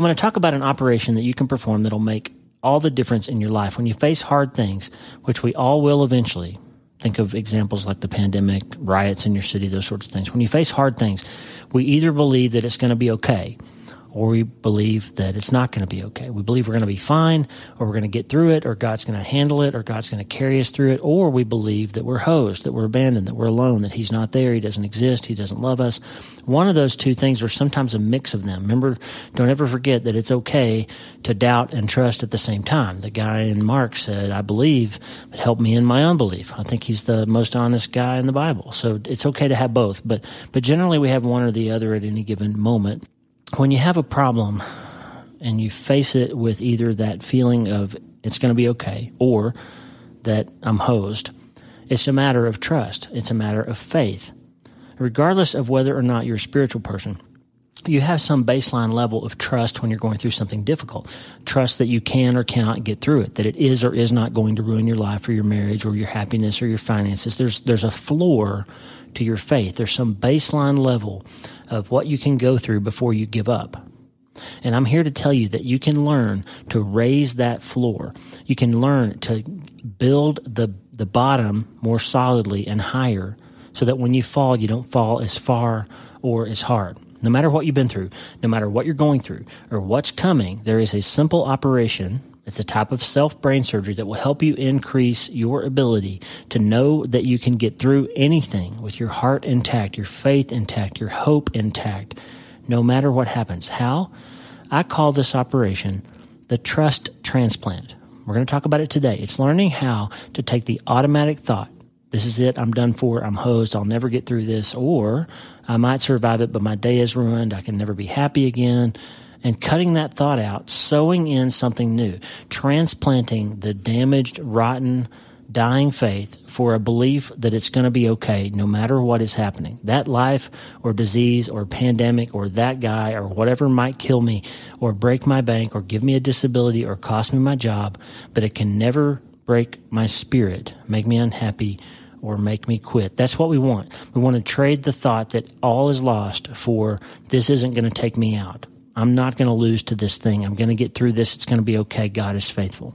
I'm going to talk about an operation that you can perform that'll make all the difference in your life when you face hard things, which we all will eventually. Think of examples like the pandemic, riots in your city, those sorts of things. When you face hard things, we either believe that it's going to be okay or we believe that it's not going to be okay. We believe we're going to be fine, or we're going to get through it, or God's going to handle it, or God's going to carry us through it, or we believe that we're hosed, that we're abandoned, that we're alone, that He's not there, He doesn't exist, He doesn't love us. One of those two things, or sometimes a mix of them. Remember, don't ever forget that it's okay to doubt and trust at the same time. The guy in Mark said, I believe, but help me in my unbelief. I think he's the most honest guy in the Bible. So it's okay to have both, but, but generally we have one or the other at any given moment when you have a problem and you face it with either that feeling of it's going to be okay or that I'm hosed, it's a matter of trust. It's a matter of faith. Regardless of whether or not you're a spiritual person, you have some baseline level of trust when you're going through something difficult. Trust that you can or cannot get through it, that it is or is not going to ruin your life or your marriage or your happiness or your finances. There's, there's a floor to your faith. There's some baseline level of what you can go through before you give up. And I'm here to tell you that you can learn to raise that floor. You can learn to build the, the bottom more solidly and higher so that when you fall, you don't fall as far or as hard. No matter what you've been through, no matter what you're going through or what's coming, there is a simple operation it's a type of self brain surgery that will help you increase your ability to know that you can get through anything with your heart intact, your faith intact, your hope intact, no matter what happens. How? I call this operation the trust transplant. We're going to talk about it today. It's learning how to take the automatic thought, this is it, I'm done for, I'm hosed, I'll never get through this, or I might survive it, but my day is ruined, I can never be happy again and cutting that thought out, sewing in something new, transplanting the damaged, rotten, dying faith for a belief that it's going to be okay no matter what is happening. That life or disease or pandemic or that guy or whatever might kill me or break my bank or give me a disability or cost me my job, but it can never break my spirit, make me unhappy or make me quit. That's what we want. We want to trade the thought that all is lost for this isn't going to take me out. I'm not going to lose to this thing. I'm going to get through this. It's going to be okay. God is faithful.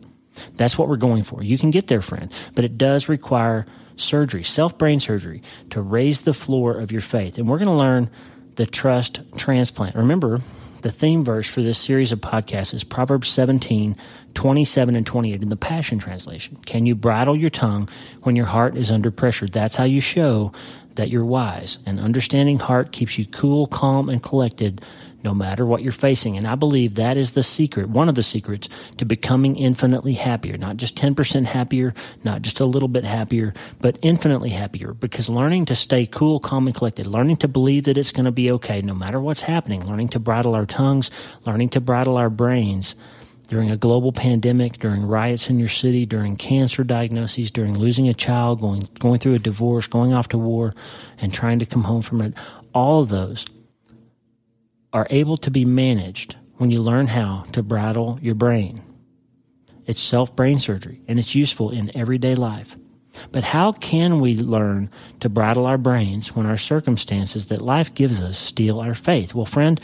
That's what we're going for. You can get there, friend, but it does require surgery, self brain surgery, to raise the floor of your faith. And we're going to learn the trust transplant. Remember, the theme verse for this series of podcasts is Proverbs 17, 27 and 28 in the Passion Translation. Can you bridle your tongue when your heart is under pressure? That's how you show that you're wise. An understanding heart keeps you cool, calm, and collected no matter what you're facing. And I believe that is the secret, one of the secrets to becoming infinitely happier. Not just 10% happier, not just a little bit happier, but infinitely happier. Because learning to stay cool, calm, and collected, learning to believe that it's going to be okay no matter what's happening, learning to bridle our tongues, learning to bridle our brains during a global pandemic, during riots in your city, during cancer diagnoses, during losing a child, going going through a divorce, going off to war, and trying to come home from it. All of those are able to be managed when you learn how to bridle your brain. It's self brain surgery and it's useful in everyday life. But how can we learn to bridle our brains when our circumstances that life gives us steal our faith? Well, friend,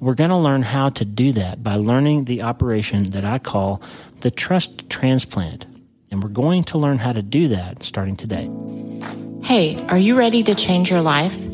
we're going to learn how to do that by learning the operation that I call the trust transplant. And we're going to learn how to do that starting today. Hey, are you ready to change your life?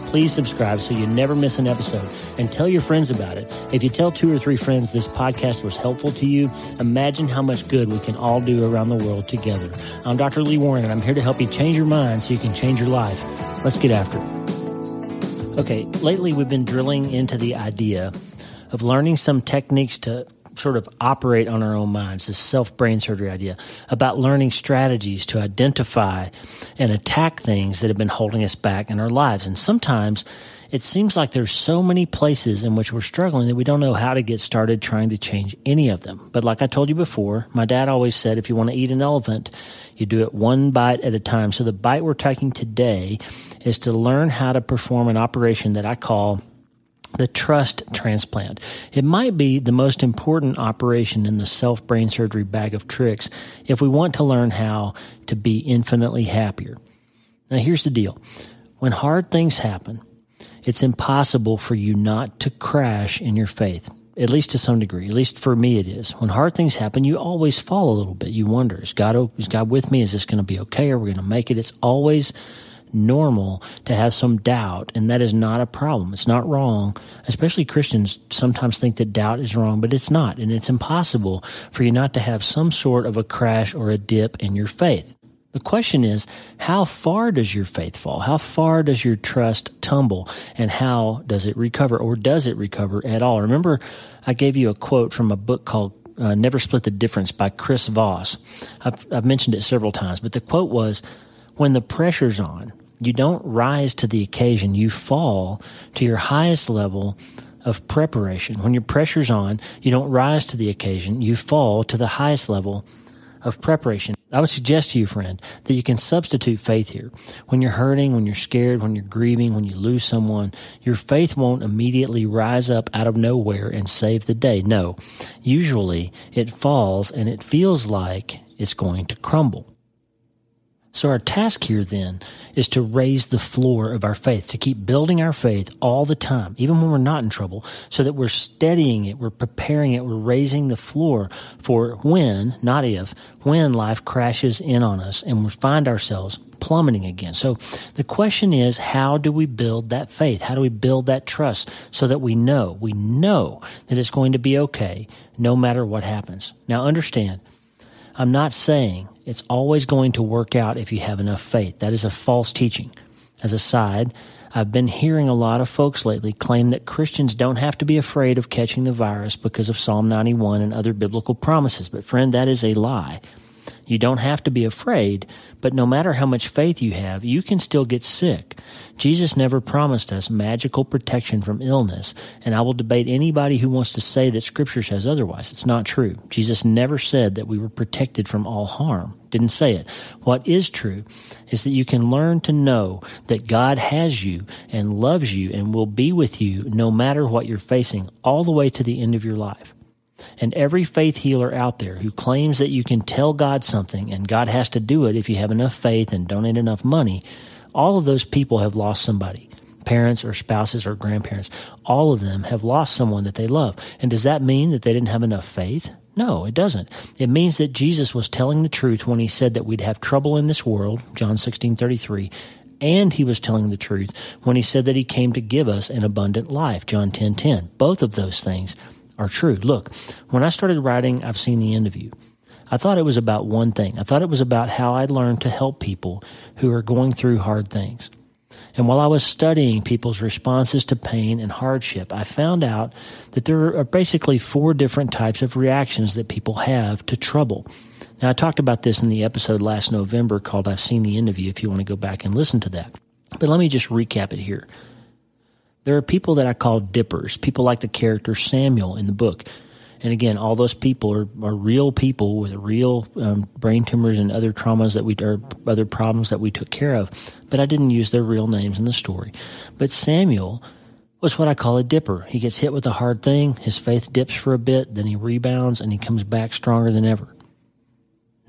Please subscribe so you never miss an episode and tell your friends about it. If you tell two or three friends this podcast was helpful to you, imagine how much good we can all do around the world together. I'm Dr. Lee Warren and I'm here to help you change your mind so you can change your life. Let's get after it. Okay, lately we've been drilling into the idea of learning some techniques to sort of operate on our own minds, this self brain surgery idea, about learning strategies to identify and attack things that have been holding us back in our lives. And sometimes it seems like there's so many places in which we're struggling that we don't know how to get started trying to change any of them. But like I told you before, my dad always said if you want to eat an elephant, you do it one bite at a time. So the bite we're taking today is to learn how to perform an operation that I call the trust transplant. It might be the most important operation in the self brain surgery bag of tricks if we want to learn how to be infinitely happier. Now, here's the deal when hard things happen, it's impossible for you not to crash in your faith. At least to some degree. At least for me, it is. When hard things happen, you always fall a little bit. You wonder, is God, is God with me? Is this going to be okay? Are we going to make it? It's always normal to have some doubt, and that is not a problem. It's not wrong. Especially Christians sometimes think that doubt is wrong, but it's not. And it's impossible for you not to have some sort of a crash or a dip in your faith. The question is, how far does your faith fall? How far does your trust tumble? And how does it recover? Or does it recover at all? Remember, I gave you a quote from a book called uh, Never Split the Difference by Chris Voss. I've, I've mentioned it several times, but the quote was, when the pressure's on, you don't rise to the occasion. You fall to your highest level of preparation. When your pressure's on, you don't rise to the occasion. You fall to the highest level of preparation. I would suggest to you, friend, that you can substitute faith here. When you're hurting, when you're scared, when you're grieving, when you lose someone, your faith won't immediately rise up out of nowhere and save the day. No. Usually it falls and it feels like it's going to crumble. So our task here then is to raise the floor of our faith, to keep building our faith all the time, even when we're not in trouble, so that we're steadying it, we're preparing it, we're raising the floor for when, not if, when life crashes in on us and we find ourselves plummeting again. So the question is, how do we build that faith? How do we build that trust so that we know, we know that it's going to be okay no matter what happens? Now understand, I'm not saying it's always going to work out if you have enough faith. That is a false teaching. As a side, I've been hearing a lot of folks lately claim that Christians don't have to be afraid of catching the virus because of Psalm 91 and other biblical promises. But friend, that is a lie. You don't have to be afraid, but no matter how much faith you have, you can still get sick. Jesus never promised us magical protection from illness, and I will debate anybody who wants to say that scripture says otherwise. It's not true. Jesus never said that we were protected from all harm. Didn't say it. What is true is that you can learn to know that God has you and loves you and will be with you no matter what you're facing all the way to the end of your life. And every faith healer out there who claims that you can tell God something and God has to do it if you have enough faith and donate enough money, all of those people have lost somebody. Parents or spouses or grandparents, all of them have lost someone that they love. And does that mean that they didn't have enough faith? No, it doesn't. It means that Jesus was telling the truth when he said that we'd have trouble in this world, John 16, 33, and he was telling the truth when he said that he came to give us an abundant life, John 10, 10. Both of those things are true. Look, when I started writing, I've seen the end of you. I thought it was about one thing. I thought it was about how I'd learned to help people who are going through hard things. And while I was studying people's responses to pain and hardship, I found out that there are basically four different types of reactions that people have to trouble. Now, I talked about this in the episode last November called I've Seen the End of You if you want to go back and listen to that. But let me just recap it here. There are people that I call dippers, people like the character Samuel in the book. And again, all those people are, are real people with real um, brain tumors and other traumas that we, or other problems that we took care of. But I didn't use their real names in the story. But Samuel was what I call a dipper. He gets hit with a hard thing, his faith dips for a bit, then he rebounds and he comes back stronger than ever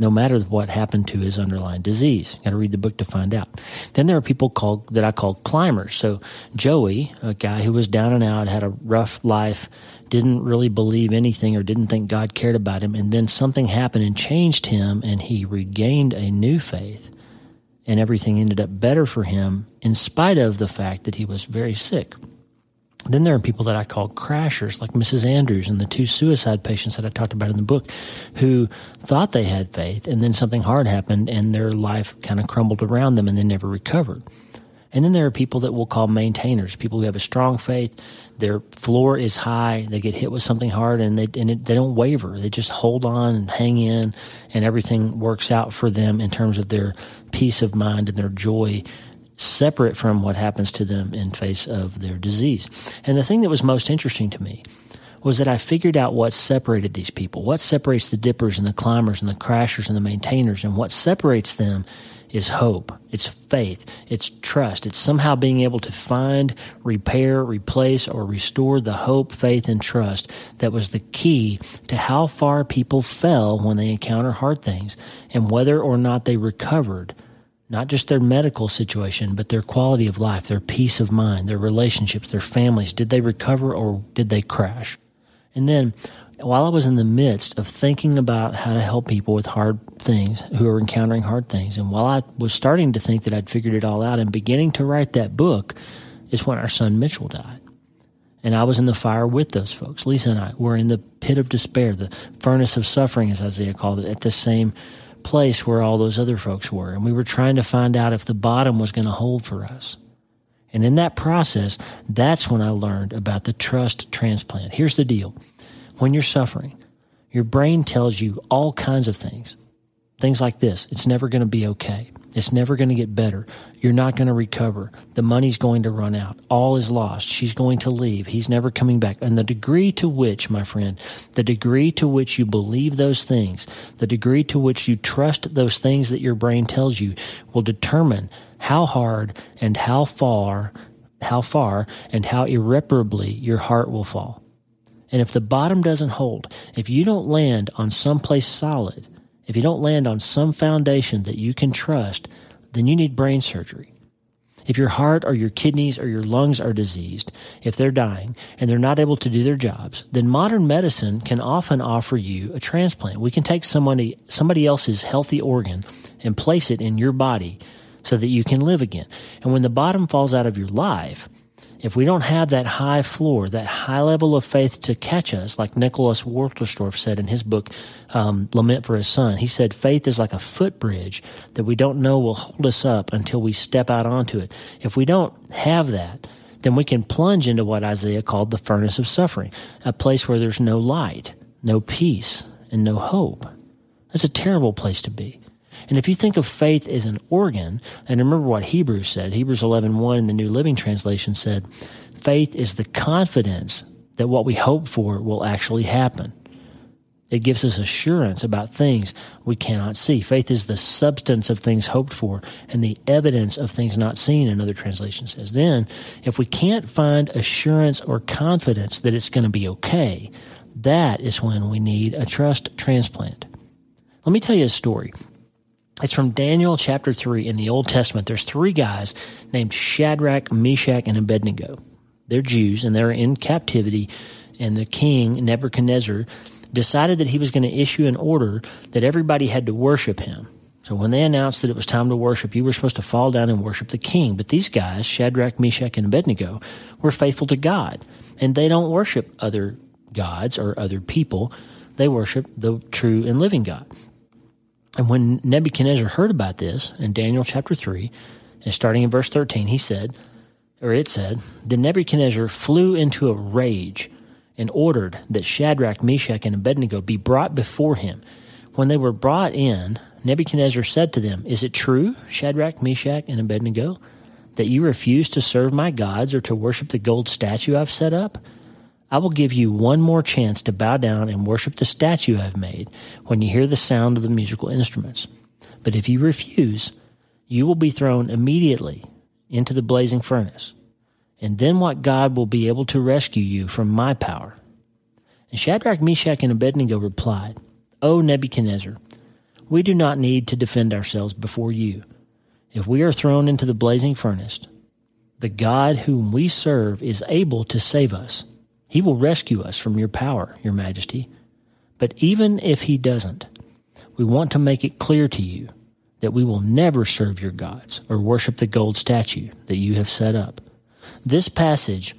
no matter what happened to his underlying disease. Got to read the book to find out. Then there are people called that I call climbers. So Joey, a guy who was down and out, had a rough life, didn't really believe anything or didn't think God cared about him, and then something happened and changed him, and he regained a new faith. and everything ended up better for him in spite of the fact that he was very sick. Then there are people that I call crashers, like Mrs. Andrews and the two suicide patients that I talked about in the book, who thought they had faith, and then something hard happened, and their life kind of crumbled around them, and they never recovered. And then there are people that we'll call maintainers, people who have a strong faith. Their floor is high. They get hit with something hard and they, and it, they don't waver. They just hold on and hang in and everything works out for them in terms of their peace of mind and their joy separate from what happens to them in face of their disease. And the thing that was most interesting to me was that I figured out what separated these people. What separates the dippers and the climbers and the crashers and the maintainers and what separates them is hope. It's faith. It's trust. It's somehow being able to find, repair, replace, or restore the hope, faith, and trust that was the key to how far people fell when they encounter hard things and whether or not they recovered. Not just their medical situation, but their quality of life, their peace of mind, their relationships, their families. Did they recover or did they crash? And then while I was in the midst of thinking about how to help people with hard things who are encountering hard things, and while I was starting to think that I'd figured it all out and beginning to write that book, is when our son Mitchell died. And I was in the fire with those folks. Lisa and I were in the pit of despair, the furnace of suffering, as Isaiah called it, at the same place where all those other folks were. And we were trying to find out if the bottom was going to hold for us. And in that process, that's when I learned about the trust transplant. Here's the deal when you're suffering, your brain tells you all kinds of things. Things like this it's never going to be okay. It's never going to get better. You're not going to recover. The money's going to run out. All is lost. She's going to leave. He's never coming back. And the degree to which, my friend, the degree to which you believe those things, the degree to which you trust those things that your brain tells you will determine how hard and how far, how far and how irreparably your heart will fall. And if the bottom doesn't hold, if you don't land on some place solid, if you don't land on some foundation that you can trust, then you need brain surgery. If your heart or your kidneys or your lungs are diseased, if they're dying and they're not able to do their jobs, then modern medicine can often offer you a transplant. We can take somebody, somebody else's healthy organ and place it in your body so that you can live again. And when the bottom falls out of your life, if we don't have that high floor, that high level of faith to catch us, like Nicholas Wolterstorff said in his book, um, Lament for His Son, he said faith is like a footbridge that we don't know will hold us up until we step out onto it. If we don't have that, then we can plunge into what Isaiah called the furnace of suffering, a place where there's no light, no peace, and no hope. That's a terrible place to be. And if you think of faith as an organ, and remember what Hebrews said, Hebrews 11.1 1 in the New Living Translation said, faith is the confidence that what we hope for will actually happen. It gives us assurance about things we cannot see. Faith is the substance of things hoped for and the evidence of things not seen, another translation says. Then, if we can't find assurance or confidence that it's going to be okay, that is when we need a trust transplant. Let me tell you a story. It's from Daniel chapter 3 in the Old Testament. There's three guys named Shadrach, Meshach, and Abednego. They're Jews and they're in captivity, and the king, Nebuchadnezzar, decided that he was going to issue an order that everybody had to worship him. So when they announced that it was time to worship, you were supposed to fall down and worship the king. But these guys, Shadrach, Meshach, and Abednego, were faithful to God. And they don't worship other gods or other people. They worship the true and living God. And when Nebuchadnezzar heard about this in Daniel chapter 3, and starting in verse 13, he said, or it said, Then Nebuchadnezzar flew into a rage and ordered that Shadrach, Meshach, and Abednego be brought before him. When they were brought in, Nebuchadnezzar said to them, Is it true, Shadrach, Meshach, and Abednego, that you refuse to serve my gods or to worship the gold statue I've set up? I will give you one more chance to bow down and worship the statue I've made when you hear the sound of the musical instruments. But if you refuse, you will be thrown immediately into the blazing furnace. And then what God will be able to rescue you from my power? And Shadrach, Meshach, and Abednego replied, O Nebuchadnezzar, we do not need to defend ourselves before you. If we are thrown into the blazing furnace, the God whom we serve is able to save us he will rescue us from your power, your majesty. But even if he doesn't, we want to make it clear to you that we will never serve your gods or worship the gold statue that you have set up. This passage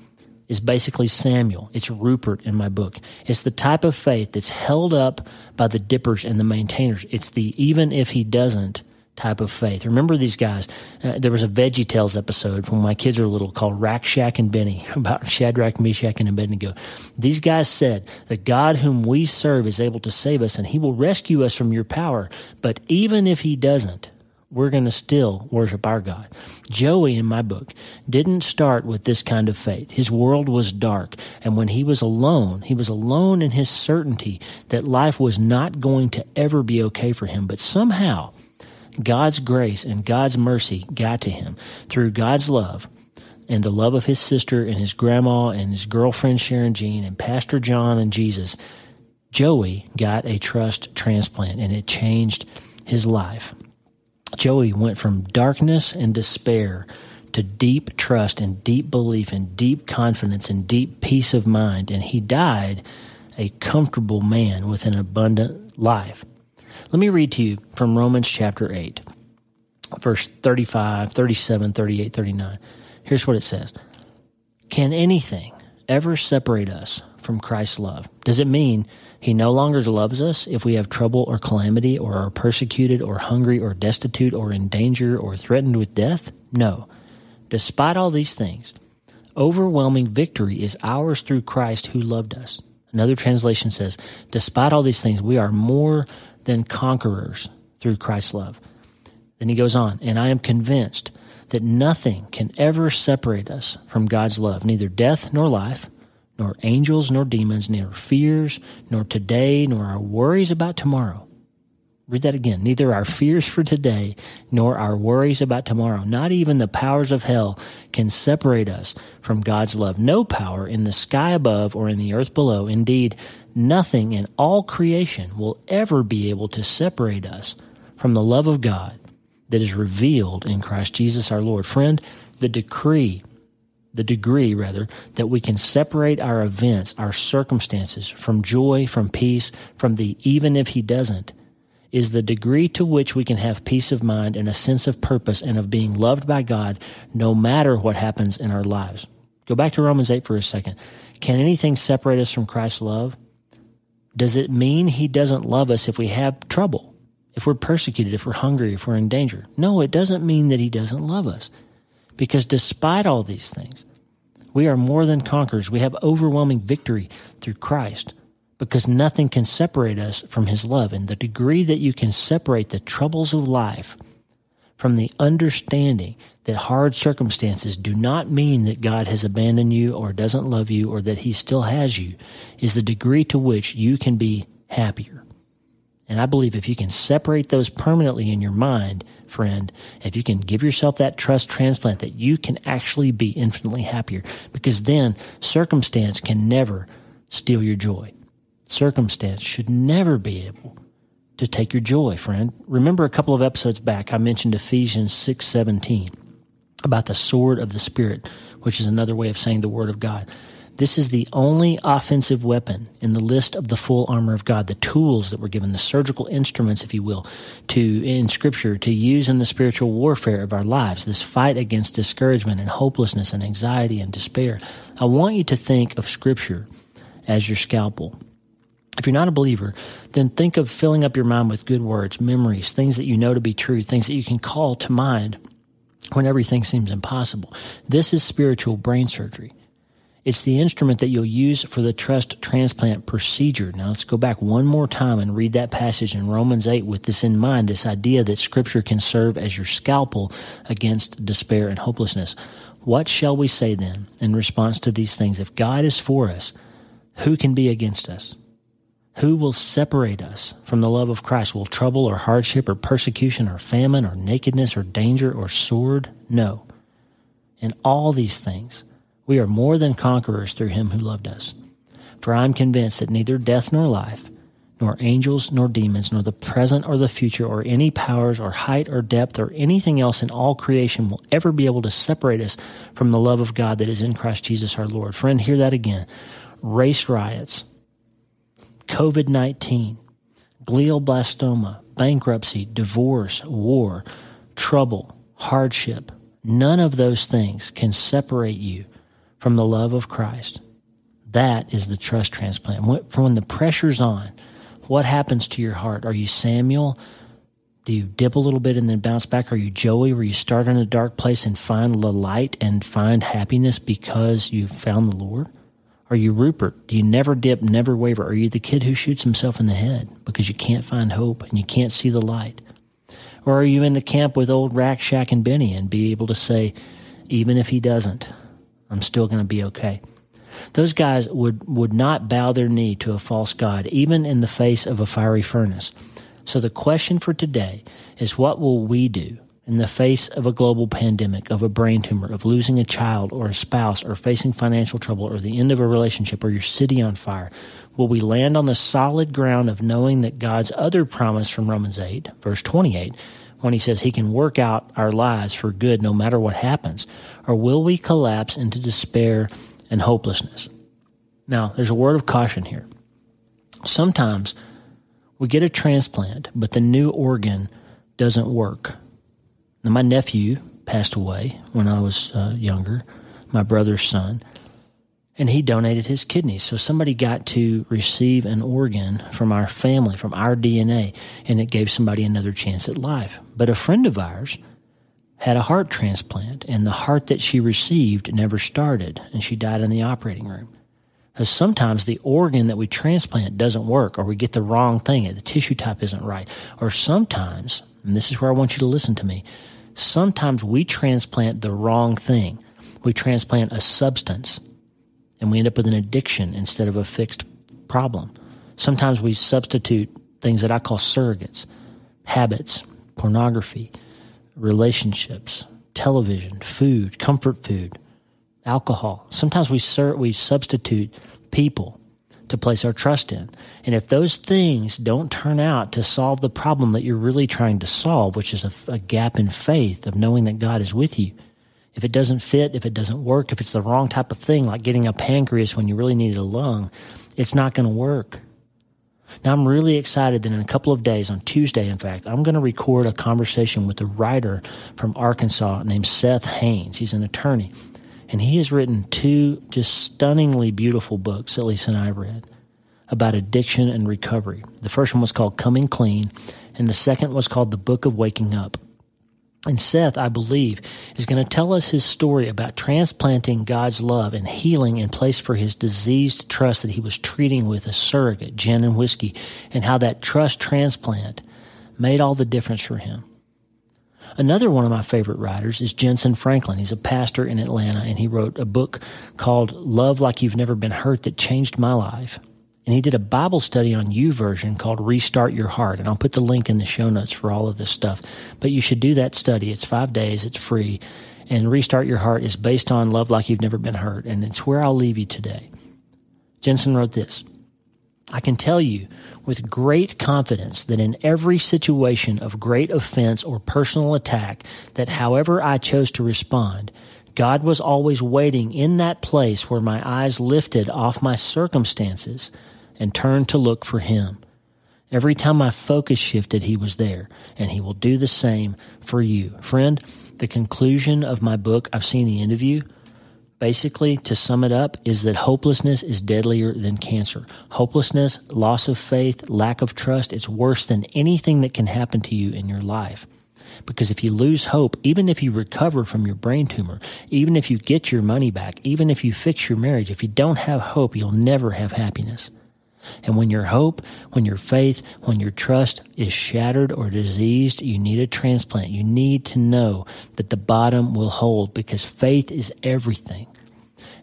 is basically Samuel. It's Rupert in my book. It's the type of faith that's held up by the dippers and the maintainers. It's the even if he doesn't type of faith. Remember these guys? Uh, there was a Veggie Tales episode when my kids were little called Rack Shack and Benny about Shadrach, Meshach, and Abednego. These guys said, The God whom we serve is able to save us and he will rescue us from your power. But even if he doesn't, we're going to still worship our God. Joey, in my book, didn't start with this kind of faith. His world was dark. And when he was alone, he was alone in his certainty that life was not going to ever be okay for him. But somehow, God's grace and God's mercy got to him through God's love and the love of his sister and his grandma and his girlfriend Sharon Jean and Pastor John and Jesus. Joey got a trust transplant and it changed his life. Joey went from darkness and despair to deep trust and deep belief and deep confidence and deep peace of mind, and he died a comfortable man with an abundant life. Let me read to you from Romans chapter 8, verse 35, 37, 38, 39. Here's what it says Can anything ever separate us from Christ's love? Does it mean he no longer loves us if we have trouble or calamity or are persecuted or hungry or destitute or in danger or threatened with death? No. Despite all these things, overwhelming victory is ours through Christ who loved us. Another translation says, Despite all these things, we are more than conquerors through Christ's love. Then he goes on, and I am convinced that nothing can ever separate us from God's love, neither death nor life, nor angels nor demons, nor fears, nor today, nor our worries about tomorrow. Read that again. Neither our fears for today nor our worries about tomorrow, not even the powers of hell, can separate us from God's love. No power in the sky above or in the earth below. Indeed, nothing in all creation will ever be able to separate us from the love of God that is revealed in Christ Jesus our Lord. Friend, the decree, the degree rather, that we can separate our events, our circumstances from joy, from peace, from the even if He doesn't is the degree to which we can have peace of mind and a sense of purpose and of being loved by God no matter what happens in our lives. Go back to Romans 8 for a second. Can anything separate us from Christ's love? Does it mean he doesn't love us if we have trouble, if we're persecuted, if we're hungry, if we're in danger? No, it doesn't mean that he doesn't love us. Because despite all these things, we are more than conquerors. We have overwhelming victory through Christ because nothing can separate us from his love. And the degree that you can separate the troubles of life from the understanding that hard circumstances do not mean that God has abandoned you or doesn't love you or that he still has you is the degree to which you can be happier. And I believe if you can separate those permanently in your mind, friend, if you can give yourself that trust transplant, that you can actually be infinitely happier because then circumstance can never steal your joy. Circumstance should never be able to take your joy, friend. Remember a couple of episodes back, I mentioned Ephesians 6:17 about the sword of the spirit, which is another way of saying the word of God. This is the only offensive weapon in the list of the full armor of God, the tools that were given, the surgical instruments, if you will, to in scripture to use in the spiritual warfare of our lives, this fight against discouragement and hopelessness and anxiety and despair. I want you to think of scripture as your scalpel. If you're not a believer, then think of filling up your mind with good words, memories, things that you know to be true, things that you can call to mind when everything seems impossible. This is spiritual brain surgery. It's the instrument that you'll use for the trust transplant procedure. Now let's go back one more time and read that passage in Romans 8 with this in mind, this idea that scripture can serve as your scalpel against despair and hopelessness. What shall we say then in response to these things? If God is for us, who can be against us? Who will separate us from the love of Christ? Will trouble or hardship or persecution or famine or nakedness or danger or sword? No. In all these things, we are more than conquerors through him who loved us. For I am convinced that neither death nor life, nor angels nor demons, nor the present or the future, or any powers or height or depth, or anything else in all creation will ever be able to separate us from the love of God that is in Christ Jesus our Lord. Friend, hear that again. Race riots, COVID 19, glioblastoma, bankruptcy, divorce, war, trouble, hardship, none of those things can separate you from the love of Christ. That is the trust transplant. From when the pressure's on, what happens to your heart? Are you Samuel? Do you dip a little bit and then bounce back? Are you Joey, where you start in a dark place and find the light and find happiness because you found the Lord? Are you Rupert? Do you never dip, never waver? Are you the kid who shoots himself in the head because you can't find hope and you can't see the light? Or are you in the camp with old Rack, Shack, and Benny and be able to say, even if he doesn't, I'm still going to be okay? Those guys would, would not bow their knee to a false God, even in the face of a fiery furnace. So the question for today is what will we do in the face of a global pandemic, of a brain tumor, of losing a child or a spouse, or facing financial trouble, or the end of a relationship, or your city on fire? Will we land on the solid ground of knowing that God's other promise from Romans 8, verse 28, when he says he can work out our lives for good no matter what happens? Or will we collapse into despair and hopelessness? Now, there's a word of caution here. Sometimes we get a transplant, but the new organ doesn't work. Now, my nephew passed away when I was uh, younger, my brother's son, and he donated his kidneys. So somebody got to receive an organ from our family, from our DNA, and it gave somebody another chance at life. But a friend of ours had a heart transplant, and the heart that she received never started, and she died in the operating room. Because sometimes the organ that we transplant doesn't work, or we get the wrong thing, the tissue type isn't right. Or sometimes, and this is where I want you to listen to me, sometimes we transplant the wrong thing. We transplant a substance and we end up with an addiction instead of a fixed problem. Sometimes we substitute things that I call surrogates, habits, pornography, relationships, television, food, comfort food, alcohol. Sometimes we sur- we substitute people to place our trust in. And if those things don't turn out to solve the problem that you're really trying to solve, which is a, a, gap in faith of knowing that God is with you, if it doesn't fit, if it doesn't work, if it's the wrong type of thing, like getting a pancreas when you really needed a lung, it's not going to work. Now, I'm really excited that in a couple of days, on Tuesday, in fact, I'm going to record a conversation with a writer from Arkansas named Seth Haines. He's an attorney. And he has written two just stunningly beautiful books that Lisa and I read about addiction and recovery. The first one was called Coming Clean, and the second was called The Book of Waking Up. And Seth, I believe, is going to tell us his story about transplanting God's love and healing in place for his diseased trust that he was treating with a surrogate, gin and whiskey, and how that trust transplant made all the difference for him. Another one of my favorite writers is Jentezen Franklin. He's a pastor in Atlanta, and he wrote a book called Love Like You've Never Been Hurt that changed my life. And he did a Bible study on YouVersion called Restart Your Heart. And I'll put the link in the show notes for all of this stuff. But you should do that study. It's five days, it's free. And Restart Your Heart is based on Love Like You've Never Been Hurt. And it's where I'll leave you today. Jentezen wrote this I can tell you with great confidence that in every situation of great offense or personal attack, that however I chose to respond, God was always waiting in that place where my eyes lifted off my circumstances and turned to look for Him. Every time my focus shifted, He was there, and He will do the same for you. Friend, the conclusion of my book, I've seen the end of you, basically, to sum it up, is that hopelessness is deadlier than cancer. Hopelessness, loss of faith, lack of trust, it's worse than anything that can happen to you in your life. Because if you lose hope, even if you recover from your brain tumor, even if you get your money back, even if you fix your marriage, if you don't have hope, you'll never have happiness. And when your hope, when your faith, when your trust is shattered or diseased, you need a transplant. You need to know that the bottom will hold because faith is everything.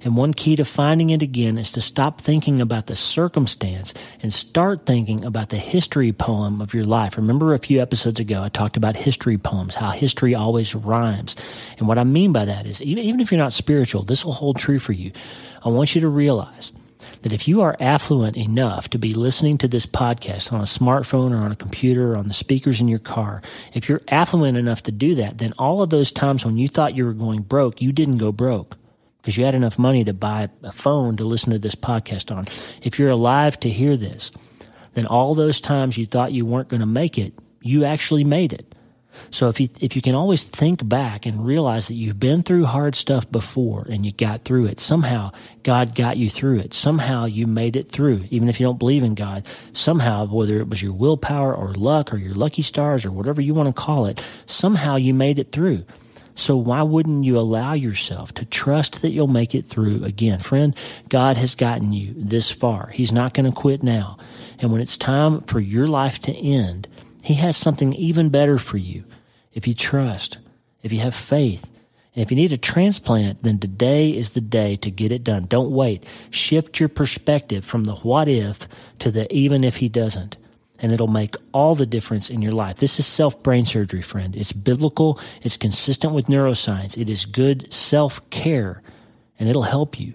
And one key to finding it again is to stop thinking about the circumstance and start thinking about the history poem of your life. Remember a few episodes ago, I talked about history poems, how history always rhymes. And what I mean by that is even, even if you're not spiritual, this will hold true for you. I want you to realize that if you are affluent enough to be listening to this podcast on a smartphone or on a computer or on the speakers in your car, if you're affluent enough to do that, then all of those times when you thought you were going broke, you didn't go broke because you had enough money to buy a phone to listen to this podcast on. If you're alive to hear this, then all those times you thought you weren't going to make it, you actually made it. So if you if you can always think back and realize that you've been through hard stuff before and you got through it, somehow God got you through it. Somehow you made it through, even if you don't believe in God. Somehow, whether it was your willpower or luck or your lucky stars or whatever you want to call it, somehow you made it through. So why wouldn't you allow yourself to trust that you'll make it through again? Friend, God has gotten you this far. He's not going to quit now. And when it's time for your life to end, He has something even better for you if you trust, if you have faith. And if you need a transplant, then today is the day to get it done. Don't wait. Shift your perspective from the what if to the even if he doesn't. And it'll make all the difference in your life. This is self brain surgery, friend. It's biblical. It's consistent with neuroscience. It is good self care and it'll help you